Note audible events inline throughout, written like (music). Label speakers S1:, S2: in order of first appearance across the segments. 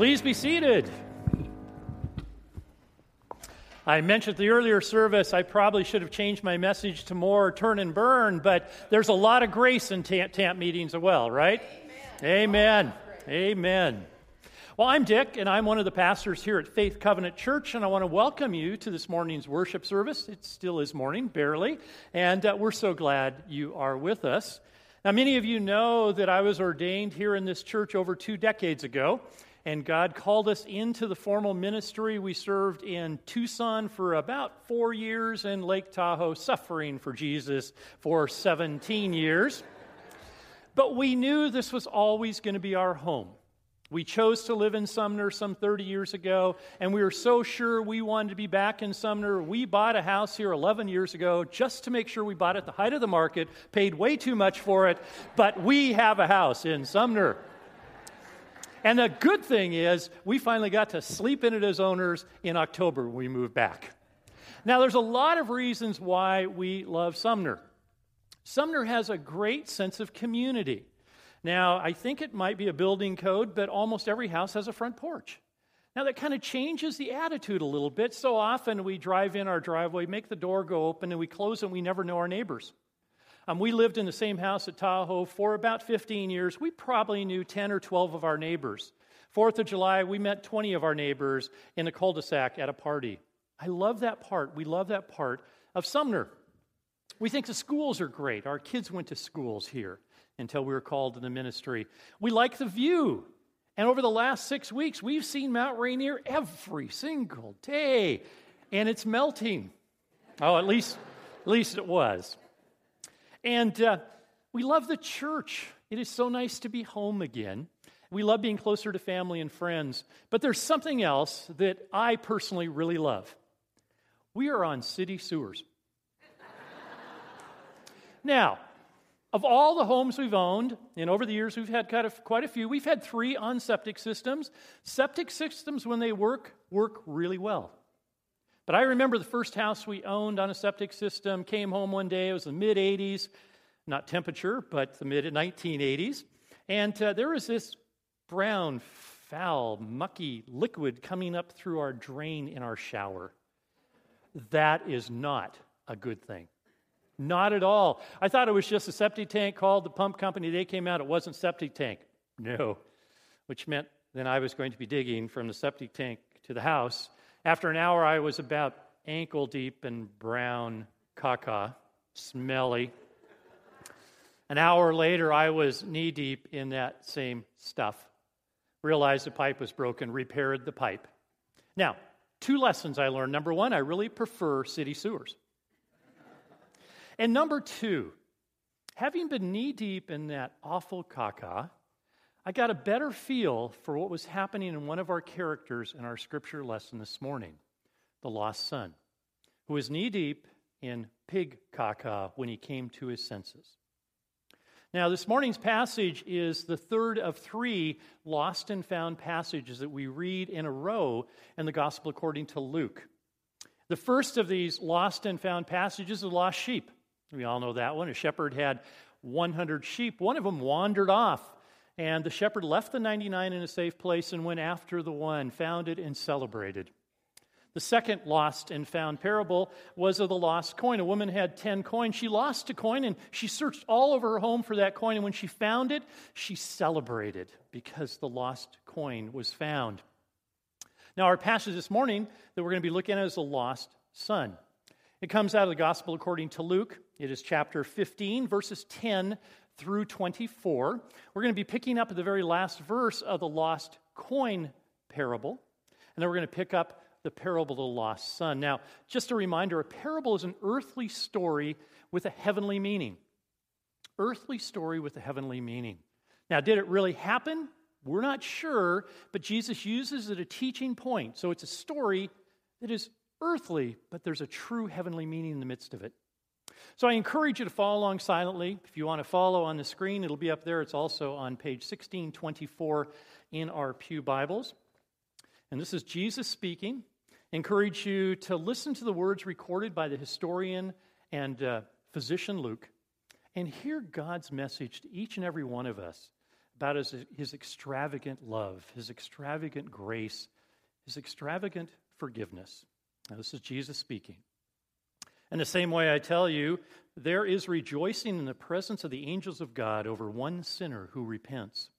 S1: Please be seated. I mentioned the earlier service, I probably should have changed my message to more turn and burn, but there's a lot of grace in TAMP, TAMP meetings as well, right? Amen. Amen. Amen. Well, I'm Dick, and I'm one of the pastors here at Faith Covenant Church, and I want to welcome you to this morning's worship service. It still is morning, barely, and uh, we're so glad you are with us. Now, many of you know that I was ordained here in this church over two decades ago and God called us into the formal ministry. We served in Tucson for about four years and Lake Tahoe, suffering for Jesus for 17 years. But we knew this was always going to be our home. We chose to live in Sumner some 30 years ago, and we were so sure we wanted to be back in Sumner. We bought a house here 11 years ago just to make sure we bought it at the height of the market, paid way too much for it, but we have a house in Sumner. And the good thing is, we finally got to sleep in it as owners in October when we moved back. Now, there's a lot of reasons why we love Sumner. Sumner has a great sense of community. Now, I think it might be a building code, but almost every house has a front porch. Now, that kind of changes the attitude a little bit. So often we drive in our driveway, make the door go open, and we close and we never know our neighbors. Um, we lived in the same house at Tahoe for about 15 years. We probably knew 10 or 12 of our neighbors. Fourth of July, we met 20 of our neighbors in a cul de sac at a party. I love that part. We love that part of Sumner. We think the schools are great. Our kids went to schools here until we were called to the ministry. We like the view. And over the last six weeks, we've seen Mount Rainier every single day, and it's melting. Oh, at least, at least it was. And uh, we love the church. It is so nice to be home again. We love being closer to family and friends. But there's something else that I personally really love. We are on city sewers. (laughs) now, of all the homes we've owned, and over the years we've had quite a, quite a few, we've had three on septic systems. Septic systems, when they work, work really well. But I remember the first house we owned on a septic system, came home one day, it was the mid 80s, not temperature, but the mid 1980s. And uh, there was this brown, foul, mucky liquid coming up through our drain in our shower. That is not a good thing. Not at all. I thought it was just a septic tank called the pump company. They came out, it wasn't septic tank. No. Which meant then I was going to be digging from the septic tank to the house after an hour, I was about ankle deep in brown caca, smelly. An hour later, I was knee deep in that same stuff. Realized the pipe was broken, repaired the pipe. Now, two lessons I learned. Number one, I really prefer city sewers. and number two, having been knee deep in that awful caca, I got a better feel for what was happening in one of our characters in our scripture lesson this morning the lost son, who was knee deep in pig caca when he came to his senses. Now, this morning's passage is the third of three lost and found passages that we read in a row in the Gospel according to Luke. The first of these lost and found passages is the lost sheep. We all know that one. A shepherd had 100 sheep. One of them wandered off and the shepherd left the 99 in a safe place and went after the one, found it, and celebrated. The second lost and found parable was of the lost coin. A woman had 10 coins. She lost a coin and she searched all over her home for that coin. And when she found it, she celebrated because the lost coin was found. Now, our passage this morning that we're going to be looking at is the lost son. It comes out of the Gospel according to Luke. It is chapter 15, verses 10 through 24. We're going to be picking up at the very last verse of the lost coin parable, and then we're going to pick up the parable of the lost son. Now, just a reminder a parable is an earthly story with a heavenly meaning. Earthly story with a heavenly meaning. Now, did it really happen? We're not sure, but Jesus uses it a teaching point. So it's a story that is earthly, but there's a true heavenly meaning in the midst of it. So I encourage you to follow along silently. If you want to follow on the screen, it'll be up there. It's also on page 1624 in our Pew Bibles. And this is Jesus speaking. encourage you to listen to the words recorded by the historian and uh, physician Luke and hear God's message to each and every one of us about his, his extravagant love, his extravagant grace, his extravagant forgiveness. Now, this is Jesus speaking. In the same way, I tell you, there is rejoicing in the presence of the angels of God over one sinner who repents.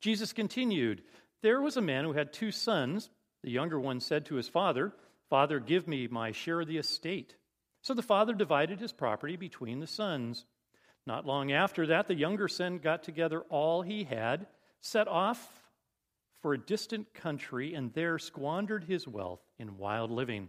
S1: Jesus continued, There was a man who had two sons. The younger one said to his father, Father, give me my share of the estate. So the father divided his property between the sons. Not long after that, the younger son got together all he had, set off for a distant country, and there squandered his wealth in wild living.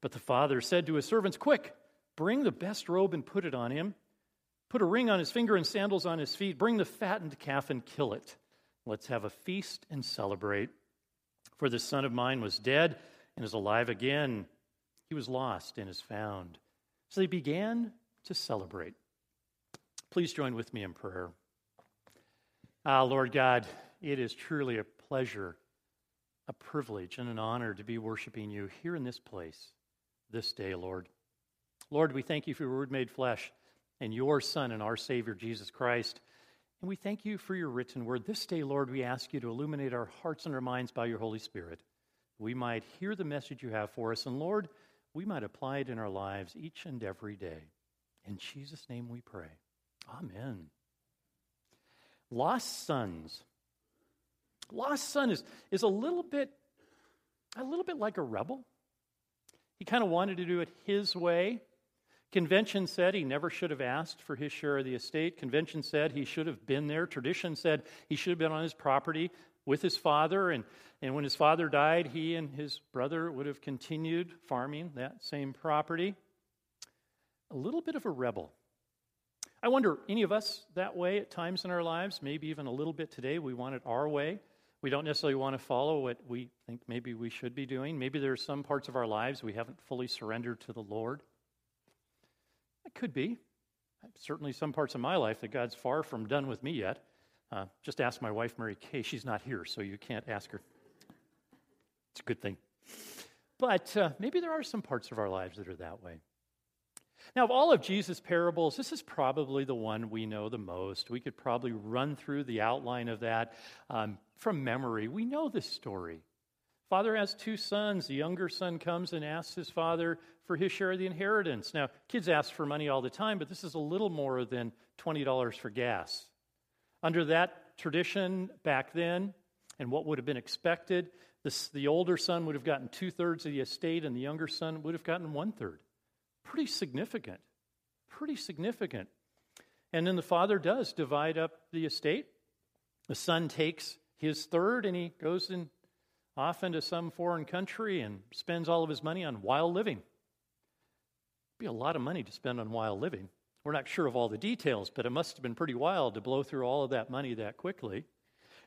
S1: But the father said to his servants, Quick, bring the best robe and put it on him. Put a ring on his finger and sandals on his feet. Bring the fattened calf and kill it. Let's have a feast and celebrate. For this son of mine was dead and is alive again. He was lost and is found. So they began to celebrate. Please join with me in prayer. Ah, Lord God, it is truly a pleasure, a privilege, and an honor to be worshiping you here in this place this day, Lord. Lord, we thank you for your word made flesh and your Son and our Savior, Jesus Christ. And we thank you for your written word. This day, Lord, we ask you to illuminate our hearts and our minds by your Holy Spirit. We might hear the message you have for us, and Lord, we might apply it in our lives each and every day. In Jesus' name we pray. Amen. Lost sons. Lost son is, is a little bit a little bit like a rebel. He kind of wanted to do it his way. Convention said he never should have asked for his share of the estate. Convention said he should have been there. Tradition said he should have been on his property with his father. And, and when his father died, he and his brother would have continued farming that same property. A little bit of a rebel. I wonder, any of us that way at times in our lives, maybe even a little bit today, we want it our way. We don't necessarily want to follow what we think maybe we should be doing. Maybe there are some parts of our lives we haven't fully surrendered to the Lord. It could be. Certainly, some parts of my life that God's far from done with me yet. Uh, just ask my wife, Mary Kay. She's not here, so you can't ask her. It's a good thing. But uh, maybe there are some parts of our lives that are that way. Now, of all of Jesus' parables, this is probably the one we know the most. We could probably run through the outline of that um, from memory. We know this story. Father has two sons. The younger son comes and asks his father for his share of the inheritance. Now, kids ask for money all the time, but this is a little more than $20 for gas. Under that tradition back then, and what would have been expected, this, the older son would have gotten two thirds of the estate, and the younger son would have gotten one third. Pretty significant. Pretty significant. And then the father does divide up the estate. The son takes his third and he goes in, off into some foreign country and spends all of his money on wild living. Be a lot of money to spend on wild living. We're not sure of all the details, but it must have been pretty wild to blow through all of that money that quickly.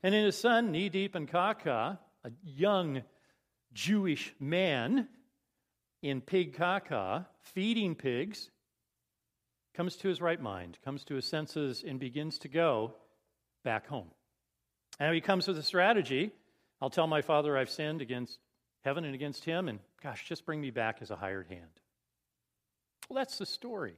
S1: And then his son, knee deep in caca, a young Jewish man, in pig caca, feeding pigs, comes to his right mind, comes to his senses, and begins to go back home. And he comes with a strategy. I'll tell my father I've sinned against heaven and against him, and gosh, just bring me back as a hired hand. Well, that's the story.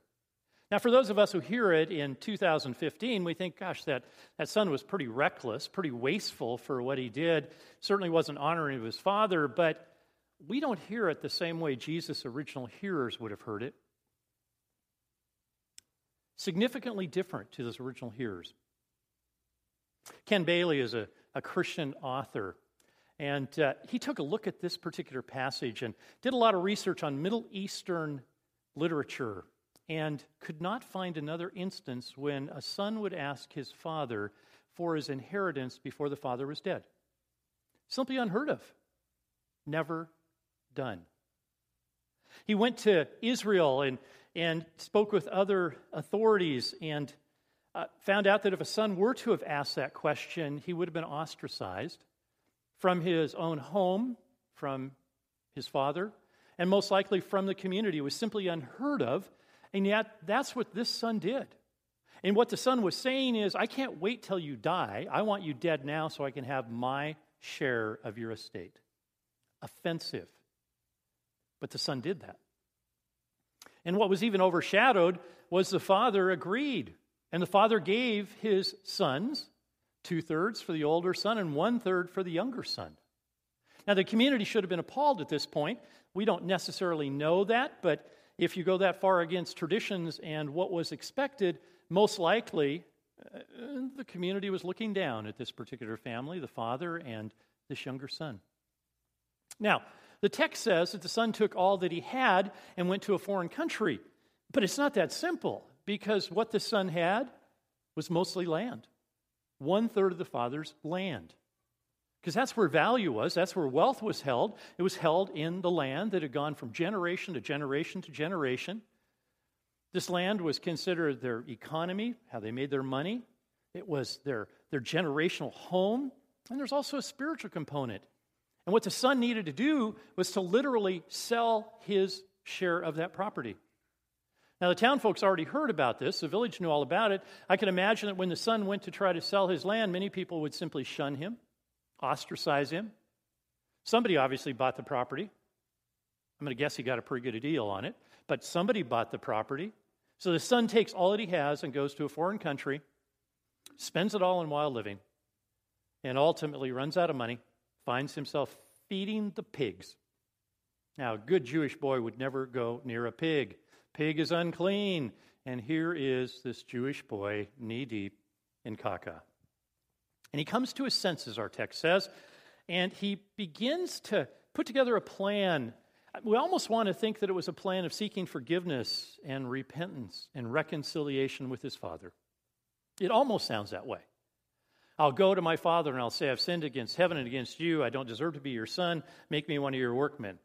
S1: Now, for those of us who hear it in 2015, we think, gosh, that, that son was pretty reckless, pretty wasteful for what he did. Certainly wasn't honoring of his father, but we don't hear it the same way Jesus' original hearers would have heard it. Significantly different to those original hearers. Ken Bailey is a, a Christian author, And uh, he took a look at this particular passage and did a lot of research on Middle Eastern literature and could not find another instance when a son would ask his father for his inheritance before the father was dead. Simply unheard of. Never done. He went to Israel and, and spoke with other authorities and uh, found out that if a son were to have asked that question, he would have been ostracized from his own home, from his father, and most likely from the community. It was simply unheard of, and yet that's what this son did. And what the son was saying is, I can't wait till you die. I want you dead now so I can have my share of your estate. Offensive. But the son did that. And what was even overshadowed was the father agreed. And the father gave his sons two thirds for the older son and one third for the younger son. Now, the community should have been appalled at this point. We don't necessarily know that, but if you go that far against traditions and what was expected, most likely uh, the community was looking down at this particular family, the father and this younger son. Now, the text says that the son took all that he had and went to a foreign country. But it's not that simple because what the son had was mostly land one third of the father's land. Because that's where value was, that's where wealth was held. It was held in the land that had gone from generation to generation to generation. This land was considered their economy, how they made their money. It was their, their generational home. And there's also a spiritual component. And what the son needed to do was to literally sell his share of that property. Now, the town folks already heard about this. The village knew all about it. I can imagine that when the son went to try to sell his land, many people would simply shun him, ostracize him. Somebody obviously bought the property. I'm going to guess he got a pretty good deal on it, but somebody bought the property. So the son takes all that he has and goes to a foreign country, spends it all in wild living, and ultimately runs out of money, finds himself feeding the pigs. Now, a good Jewish boy would never go near a pig. Pig is unclean. And here is this Jewish boy knee deep in caca. And he comes to his senses, our text says, and he begins to put together a plan. We almost want to think that it was a plan of seeking forgiveness and repentance and reconciliation with his father. It almost sounds that way. I'll go to my father and I'll say, I've sinned against heaven and against you. I don't deserve to be your son. Make me one of your workmen.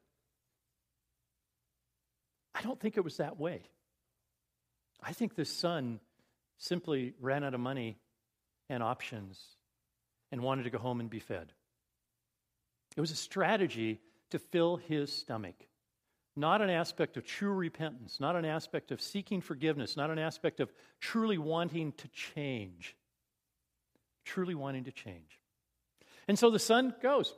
S1: I don't think it was that way. I think the son simply ran out of money and options and wanted to go home and be fed. It was a strategy to fill his stomach, not an aspect of true repentance, not an aspect of seeking forgiveness, not an aspect of truly wanting to change. Truly wanting to change. And so the son goes.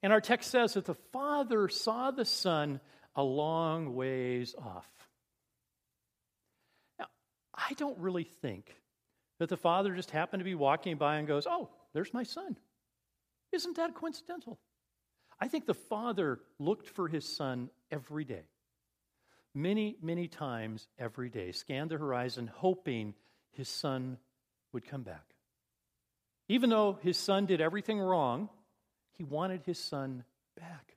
S1: And our text says that the father saw the son a long ways off. Now, I don't really think that the father just happened to be walking by and goes, Oh, there's my son. Isn't that coincidental? I think the father looked for his son every day. Many, many times every day, scanned the horizon, hoping his son would come back. Even though his son did everything wrong, he wanted his son back.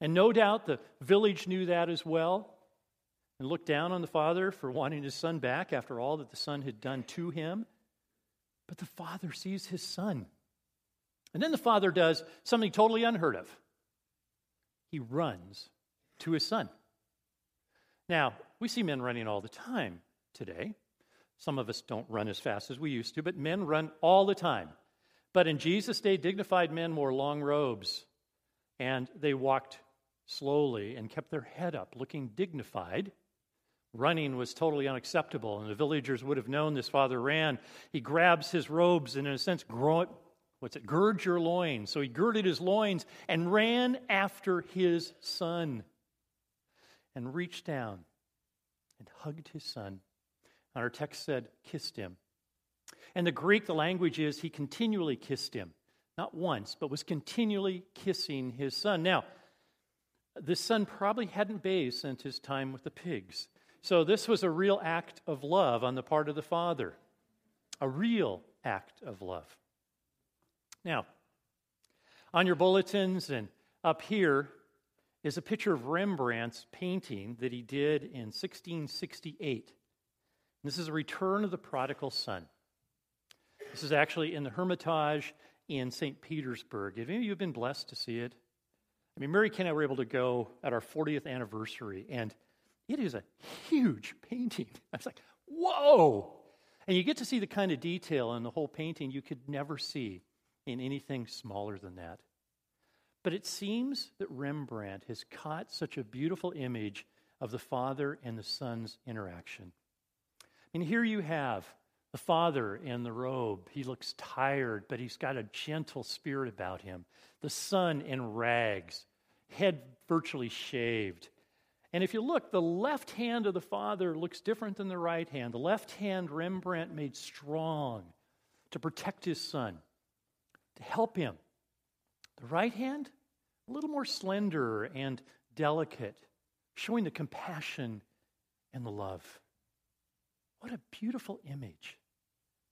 S1: And no doubt the village knew that as well and looked down on the father for wanting his son back after all that the son had done to him. But the father sees his son. And then the father does something totally unheard of he runs to his son. Now, we see men running all the time today. Some of us don't run as fast as we used to, but men run all the time. But in Jesus' day, dignified men wore long robes and they walked slowly and kept their head up, looking dignified. Running was totally unacceptable, and the villagers would have known this father ran. He grabs his robes and, in a sense, what's it? Gird your loins. So he girded his loins and ran after his son and reached down and hugged his son. And our text said, kissed him. And the Greek, the language is, he continually kissed him. Not once, but was continually kissing his son. Now, the son probably hadn't bathed since his time with the pigs. So this was a real act of love on the part of the father. A real act of love. Now, On your bulletins and up here is a picture of Rembrandt's painting that he did in 1668. This is a return of the prodigal son. This is actually in the Hermitage in St. Petersburg. Have any of you been blessed to see it? I mean, Mary Kay and I were able to go at our 40th anniversary, and it is a huge painting. (laughs) I was like, whoa! And you get to see the kind of detail in the whole painting you could never see in anything smaller than that. But it seems that Rembrandt has caught such a beautiful image of the Father and the Son's interaction. And here you have the Father in the robe. He looks tired, but he's got a gentle spirit about him. The Son in rags, head virtually shaved. And if you look, the left hand of the Father looks different than the right hand. The left hand, Rembrandt made strong to protect his Son, to help him. The right hand, a little more slender and delicate, showing the compassion and the love. What a beautiful image.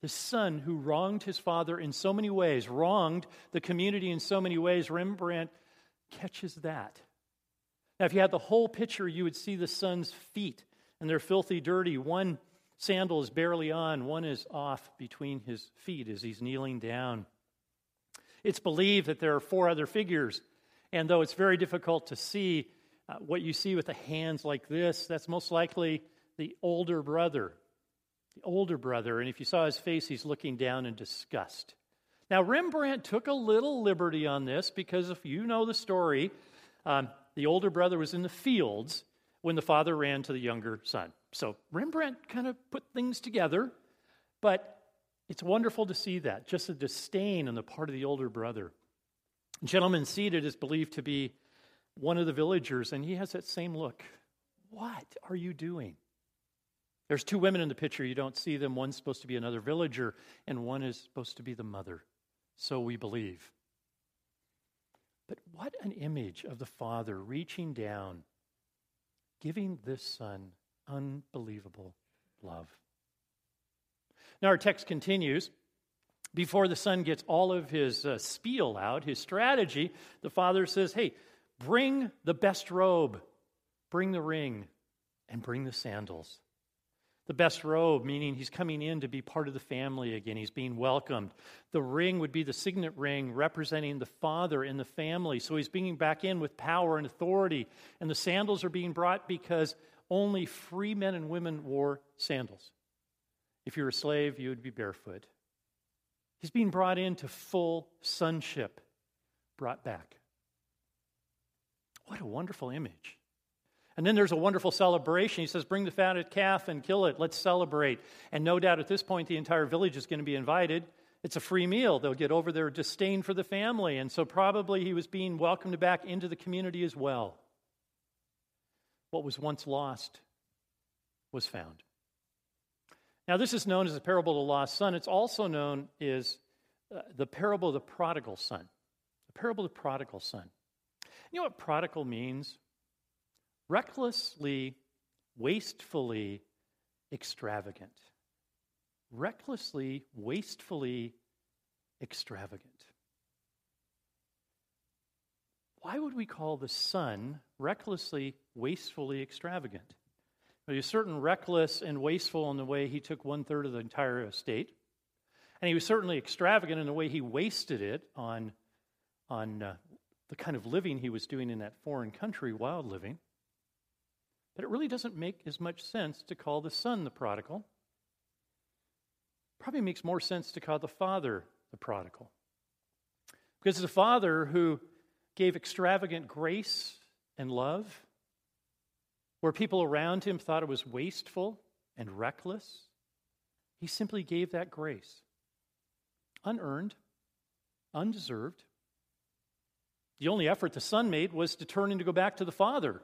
S1: The son who wronged his father in so many ways, wronged the community in so many ways, Rembrandt catches that. Now, if you had the whole picture, you would see the son's feet, and they're filthy dirty. One sandal is barely on, one is off between his feet as he's kneeling down. It's believed that there are four other figures, and though it's very difficult to see, uh, what you see with the hands like this, that's most likely the older brother the older brother, and if you saw his face, he's looking down in disgust. Now, Rembrandt took a little liberty on this because if you know the story, um, the older brother was in the fields when the father ran to the younger son. So Rembrandt kind of put things together, but it's wonderful to see that, just a disdain on the part of the older brother. A gentleman seated is believed to be one of the villagers, and he has that same look. What are you doing? There's two women in the picture. You don't see them. One's supposed to be another villager, and one is supposed to be the mother. So we believe. But what an image of the Father reaching down, giving this Son unbelievable love. Now, our text continues. Before the Son gets all of his uh, spiel out, his strategy, the Father says, Hey, bring the best robe, bring the ring, and bring the sandals. The best robe, meaning he's coming in to be part of the family again. He's being welcomed. The ring would be the signet ring representing the father in the family. So he's being back in with power and authority. And the sandals are being brought because only free men and women wore sandals. If you were a slave, you would be barefoot. He's being brought into full sonship, brought back. What a wonderful image. And then there's a wonderful celebration. He says, Bring the fatted calf and kill it. Let's celebrate. And no doubt at this point, the entire village is going to be invited. It's a free meal. They'll get over their disdain for the family. And so probably he was being welcomed back into the community as well. What was once lost was found. Now, this is known as the parable of the lost son. It's also known as uh, the parable of the prodigal son. The parable of the prodigal son. You know what prodigal means? Recklessly, wastefully extravagant. Recklessly, wastefully extravagant. Why would we call the son recklessly, wastefully extravagant? Well, he was certain reckless and wasteful in the way he took one third of the entire estate. And he was certainly extravagant in the way he wasted it on, on uh, the kind of living he was doing in that foreign country, wild living. But it really doesn't make as much sense to call the son the prodigal. Probably makes more sense to call the father the prodigal. Because the father who gave extravagant grace and love, where people around him thought it was wasteful and reckless, he simply gave that grace. Unearned, undeserved. The only effort the son made was to turn and to go back to the father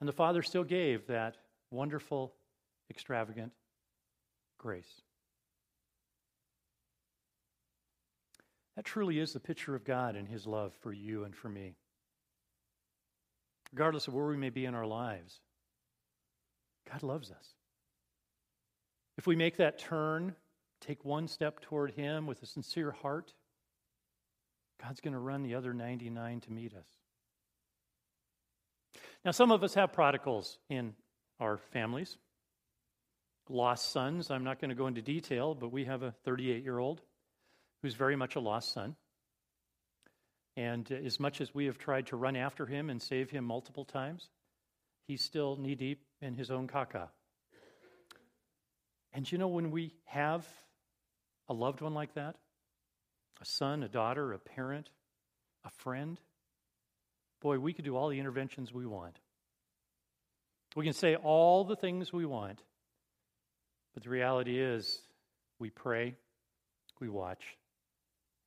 S1: and the Father still gave that wonderful, extravagant grace. That truly is the picture of God and His love for you and for me. Regardless of where we may be in our lives, God loves us. If we make that turn, take one step toward Him with a sincere heart, God's going to run the other 99 to meet us. Now, some of us have prodigals in our families, lost sons. I'm not going to go into detail, but we have a 38 year old who's very much a lost son. And as much as we have tried to run after him and save him multiple times, he's still knee deep in his own caca. And you know, when we have a loved one like that, a son, a daughter, a parent, a friend, boy, we could do all the interventions we want. We can say all the things we want, but the reality is we pray, we watch,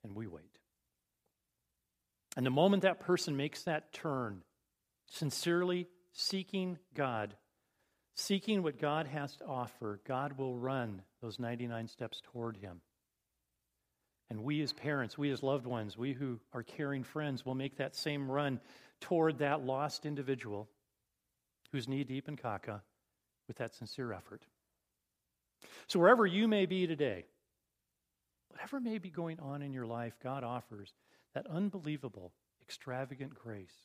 S1: and we wait. And the moment that person makes that turn, sincerely seeking God, seeking what God has to offer, God will run those 99 steps toward him. And we, as parents, we, as loved ones, we who are caring friends, will make that same run toward that lost individual who's knee deep in caca with that sincere effort. So, wherever you may be today, whatever may be going on in your life, God offers that unbelievable, extravagant grace.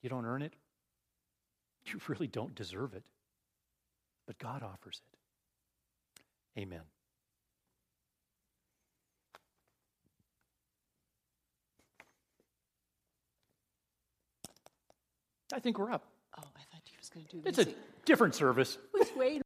S1: You don't earn it, you (laughs) really don't deserve it, but God offers it. Amen. I think we're up.
S2: Oh, I thought he was going to do
S1: It's a different service.
S2: Wait